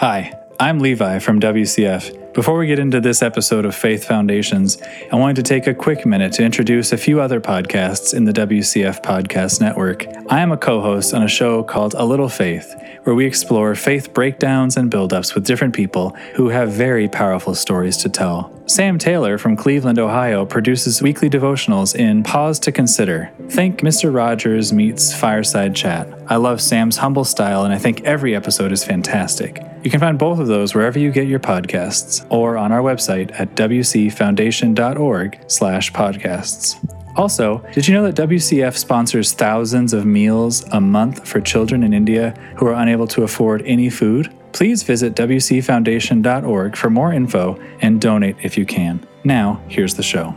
Hi, I'm Levi from WCF. Before we get into this episode of Faith Foundations, I wanted to take a quick minute to introduce a few other podcasts in the WCF Podcast Network. I am a co host on a show called A Little Faith, where we explore faith breakdowns and buildups with different people who have very powerful stories to tell. Sam Taylor from Cleveland, Ohio produces weekly devotionals in Pause to Consider. Think Mr. Rogers meets Fireside Chat. I love Sam's humble style, and I think every episode is fantastic. You can find both of those wherever you get your podcasts or on our website at wcfoundation.org slash podcasts. Also, did you know that WCF sponsors thousands of meals a month for children in India who are unable to afford any food? Please visit WCFoundation.org for more info and donate if you can. Now, here's the show.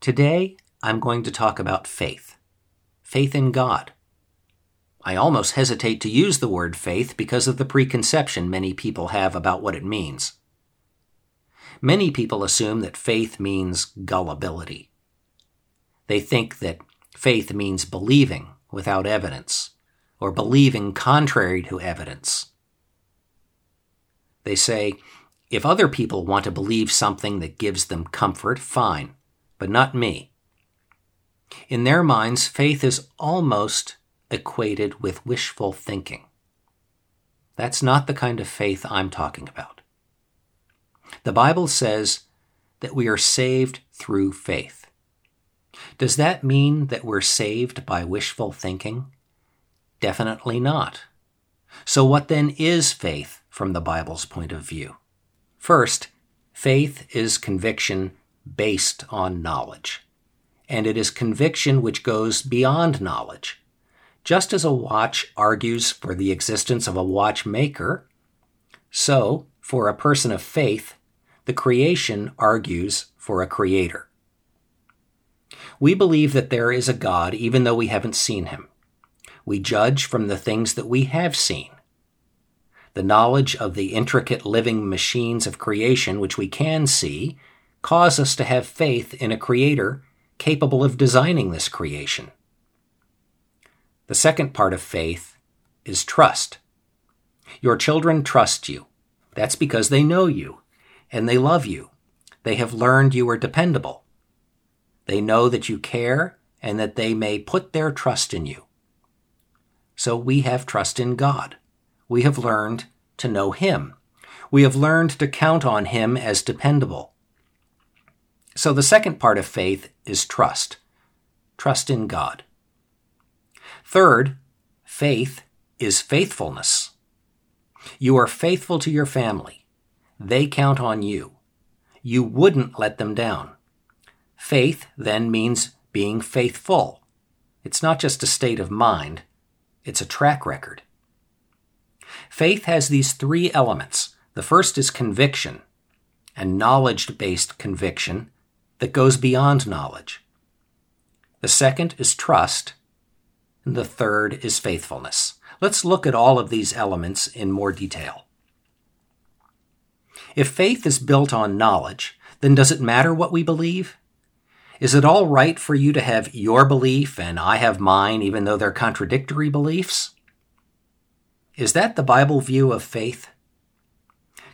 Today, I'm going to talk about faith. Faith in God. I almost hesitate to use the word faith because of the preconception many people have about what it means. Many people assume that faith means gullibility. They think that faith means believing without evidence, or believing contrary to evidence. They say, if other people want to believe something that gives them comfort, fine, but not me. In their minds, faith is almost equated with wishful thinking. That's not the kind of faith I'm talking about. The Bible says that we are saved through faith. Does that mean that we're saved by wishful thinking? Definitely not. So, what then is faith from the Bible's point of view? First, faith is conviction based on knowledge, and it is conviction which goes beyond knowledge. Just as a watch argues for the existence of a watchmaker, so, for a person of faith, the creation argues for a creator. We believe that there is a God even though we haven't seen him. We judge from the things that we have seen. The knowledge of the intricate living machines of creation which we can see cause us to have faith in a creator capable of designing this creation. The second part of faith is trust. Your children trust you. That's because they know you and they love you. They have learned you are dependable. They know that you care and that they may put their trust in you. So we have trust in God. We have learned to know Him. We have learned to count on Him as dependable. So the second part of faith is trust. Trust in God. Third, faith is faithfulness. You are faithful to your family. They count on you. You wouldn't let them down. Faith then means being faithful. It's not just a state of mind, it's a track record. Faith has these three elements. The first is conviction, a knowledge based conviction that goes beyond knowledge. The second is trust, the third is faithfulness. Let's look at all of these elements in more detail. If faith is built on knowledge, then does it matter what we believe? Is it all right for you to have your belief and I have mine, even though they're contradictory beliefs? Is that the Bible view of faith?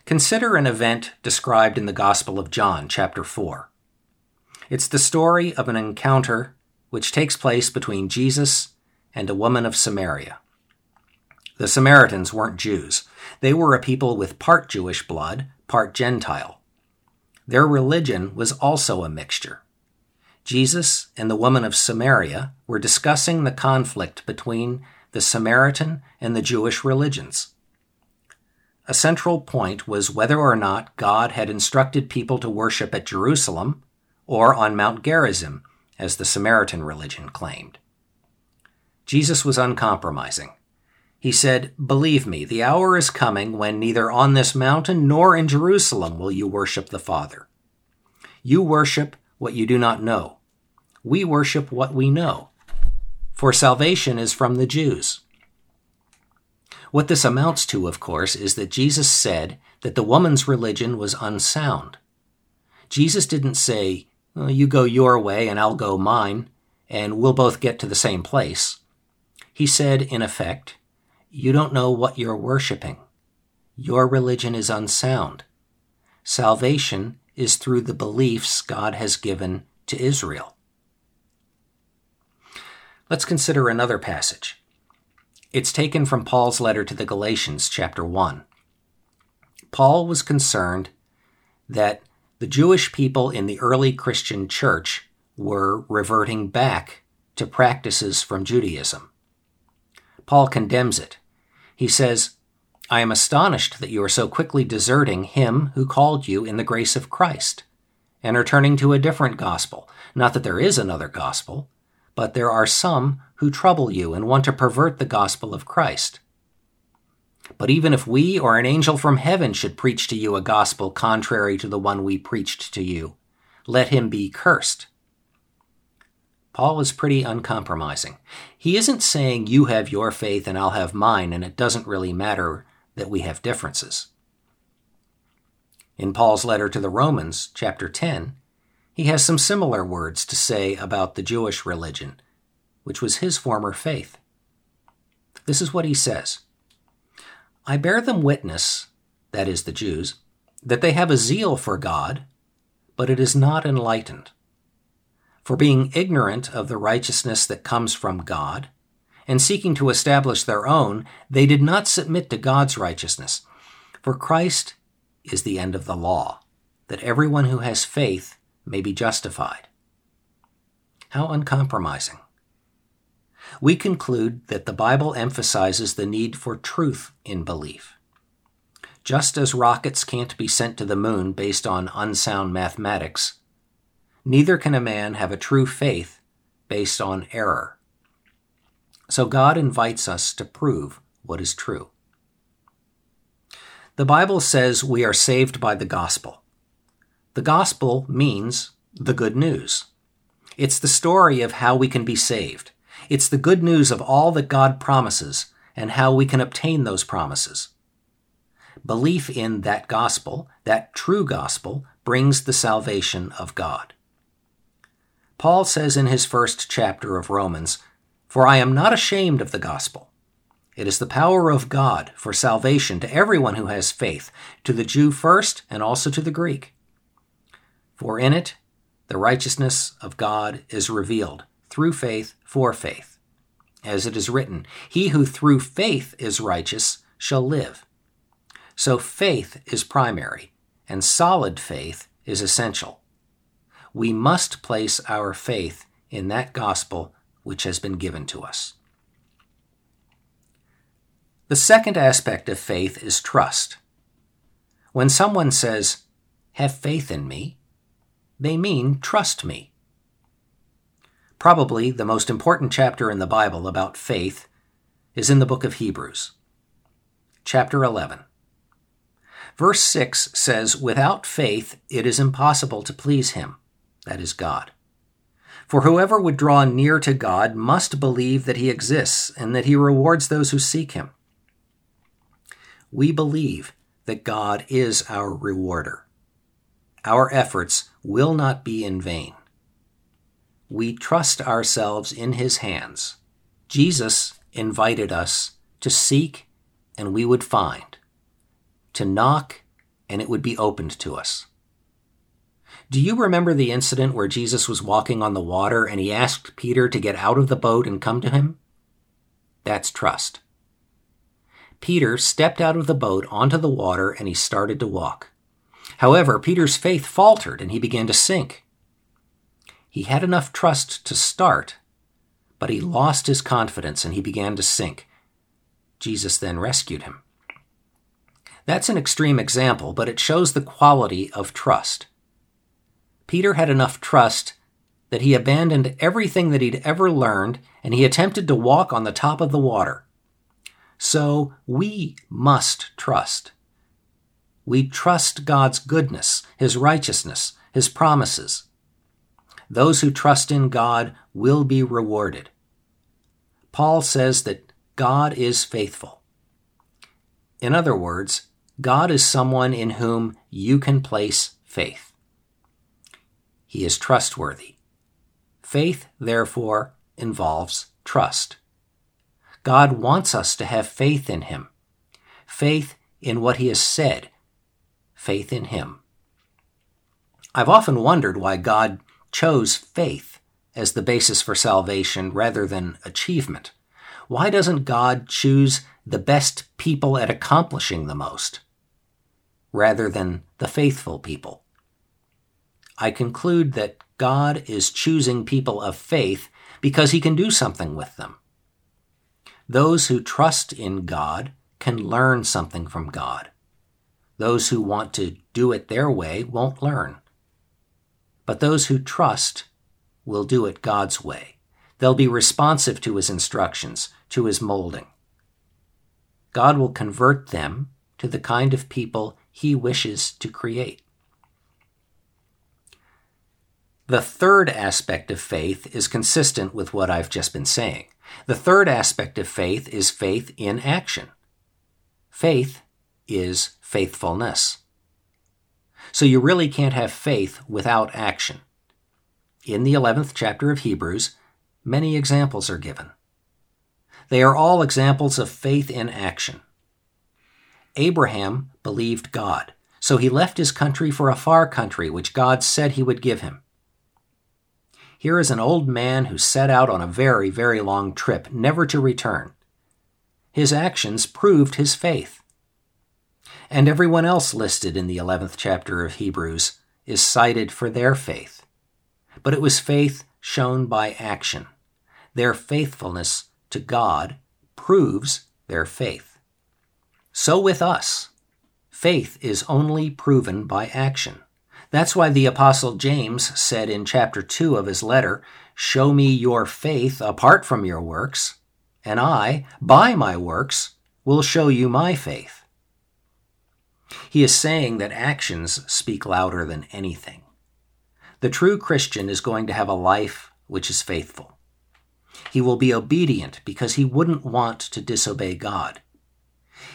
Consider an event described in the Gospel of John, chapter 4. It's the story of an encounter which takes place between Jesus and a woman of Samaria. The Samaritans weren't Jews. They were a people with part Jewish blood, part Gentile. Their religion was also a mixture. Jesus and the woman of Samaria were discussing the conflict between the Samaritan and the Jewish religions. A central point was whether or not God had instructed people to worship at Jerusalem or on Mount Gerizim, as the Samaritan religion claimed. Jesus was uncompromising. He said, Believe me, the hour is coming when neither on this mountain nor in Jerusalem will you worship the Father. You worship what you do not know. We worship what we know. For salvation is from the Jews. What this amounts to, of course, is that Jesus said that the woman's religion was unsound. Jesus didn't say, well, You go your way and I'll go mine, and we'll both get to the same place. He said, in effect, You don't know what you're worshiping. Your religion is unsound. Salvation is through the beliefs God has given to Israel. Let's consider another passage. It's taken from Paul's letter to the Galatians, chapter 1. Paul was concerned that the Jewish people in the early Christian church were reverting back to practices from Judaism. Paul condemns it. He says, I am astonished that you are so quickly deserting him who called you in the grace of Christ, and are turning to a different gospel. Not that there is another gospel, but there are some who trouble you and want to pervert the gospel of Christ. But even if we or an angel from heaven should preach to you a gospel contrary to the one we preached to you, let him be cursed. Paul is pretty uncompromising. He isn't saying you have your faith and I'll have mine, and it doesn't really matter that we have differences. In Paul's letter to the Romans, chapter 10, he has some similar words to say about the Jewish religion, which was his former faith. This is what he says I bear them witness, that is, the Jews, that they have a zeal for God, but it is not enlightened. For being ignorant of the righteousness that comes from God, and seeking to establish their own, they did not submit to God's righteousness. For Christ is the end of the law, that everyone who has faith may be justified. How uncompromising. We conclude that the Bible emphasizes the need for truth in belief. Just as rockets can't be sent to the moon based on unsound mathematics, neither can a man have a true faith based on error. So God invites us to prove what is true. The Bible says we are saved by the gospel. The gospel means the good news. It's the story of how we can be saved. It's the good news of all that God promises and how we can obtain those promises. Belief in that gospel, that true gospel, brings the salvation of God. Paul says in his first chapter of Romans, For I am not ashamed of the gospel. It is the power of God for salvation to everyone who has faith, to the Jew first and also to the Greek. For in it the righteousness of God is revealed through faith for faith. As it is written, He who through faith is righteous shall live. So faith is primary, and solid faith is essential we must place our faith in that gospel which has been given to us. The second aspect of faith is trust. When someone says, Have faith in me, they mean trust me. Probably the most important chapter in the Bible about faith is in the book of Hebrews. Chapter 11. Verse 6 says, Without faith it is impossible to please him that is God. For whoever would draw near to God must believe that he exists and that he rewards those who seek him. We believe that God is our rewarder. Our efforts will not be in vain. We trust ourselves in his hands. Jesus invited us to seek and we would find, to knock and it would be opened to us. Do you remember the incident where Jesus was walking on the water and he asked Peter to get out of the boat and come to him? That's trust. Peter stepped out of the boat onto the water and he started to walk. However, Peter's faith faltered and he began to sink. He had enough trust to start, but he lost his confidence and he began to sink. Jesus then rescued him. That's an extreme example, but it shows the quality of trust. Peter had enough trust that he abandoned everything that he'd ever learned and he attempted to walk on the top of the water. So we must trust. We trust God's goodness, His righteousness, His promises. Those who trust in God will be rewarded. Paul says that God is faithful. In other words, God is someone in whom you can place faith. He is trustworthy. Faith, therefore, involves trust. God wants us to have faith in Him, faith in what He has said, faith in Him. I've often wondered why God chose faith as the basis for salvation rather than achievement. Why doesn't God choose the best people at accomplishing the most rather than the faithful people? I conclude that God is choosing people of faith because he can do something with them. Those who trust in God can learn something from God. Those who want to do it their way won't learn. But those who trust will do it God's way. They'll be responsive to his instructions, to his molding. God will convert them to the kind of people he wishes to create. The third aspect of faith is consistent with what I've just been saying. The third aspect of faith is faith in action. Faith is faithfulness. So you really can't have faith without action. In the 11th chapter of Hebrews, many examples are given. They are all examples of faith in action. Abraham believed God, so he left his country for a far country which God said he would give him. Here is an old man who set out on a very, very long trip, never to return. His actions proved his faith. And everyone else listed in the 11th chapter of Hebrews is cited for their faith. But it was faith shown by action. Their faithfulness to God proves their faith. So with us, faith is only proven by action. That's why the Apostle James said in chapter 2 of his letter, Show me your faith apart from your works, and I, by my works, will show you my faith. He is saying that actions speak louder than anything. The true Christian is going to have a life which is faithful. He will be obedient because he wouldn't want to disobey God.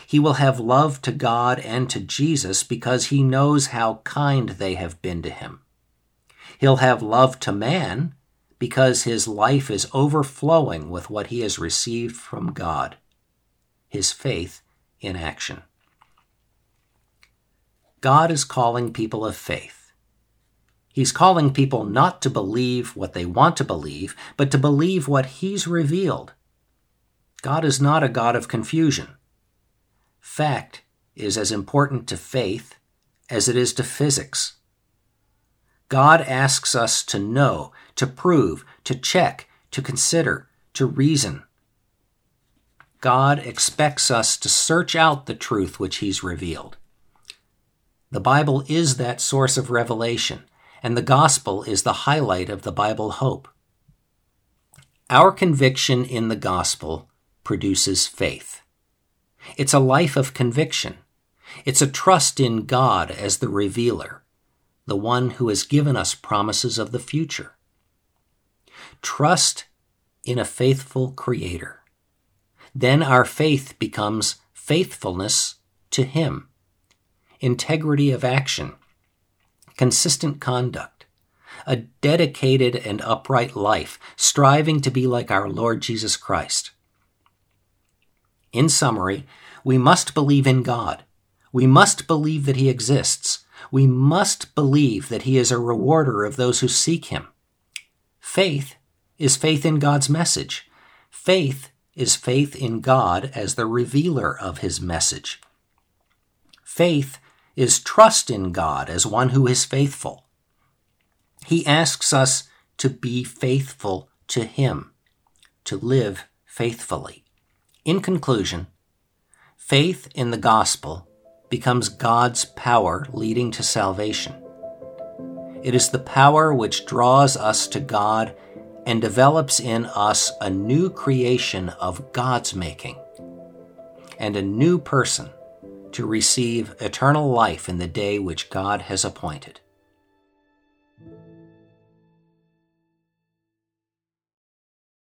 He will have love to God and to Jesus because he knows how kind they have been to him. He'll have love to man because his life is overflowing with what he has received from God, his faith in action. God is calling people of faith. He's calling people not to believe what they want to believe, but to believe what He's revealed. God is not a God of confusion. Fact is as important to faith as it is to physics. God asks us to know, to prove, to check, to consider, to reason. God expects us to search out the truth which He's revealed. The Bible is that source of revelation, and the gospel is the highlight of the Bible hope. Our conviction in the gospel produces faith. It's a life of conviction. It's a trust in God as the revealer, the one who has given us promises of the future. Trust in a faithful Creator. Then our faith becomes faithfulness to Him, integrity of action, consistent conduct, a dedicated and upright life, striving to be like our Lord Jesus Christ. In summary, we must believe in God. We must believe that He exists. We must believe that He is a rewarder of those who seek Him. Faith is faith in God's message. Faith is faith in God as the revealer of His message. Faith is trust in God as one who is faithful. He asks us to be faithful to Him, to live faithfully. In conclusion, faith in the gospel becomes God's power leading to salvation. It is the power which draws us to God and develops in us a new creation of God's making and a new person to receive eternal life in the day which God has appointed.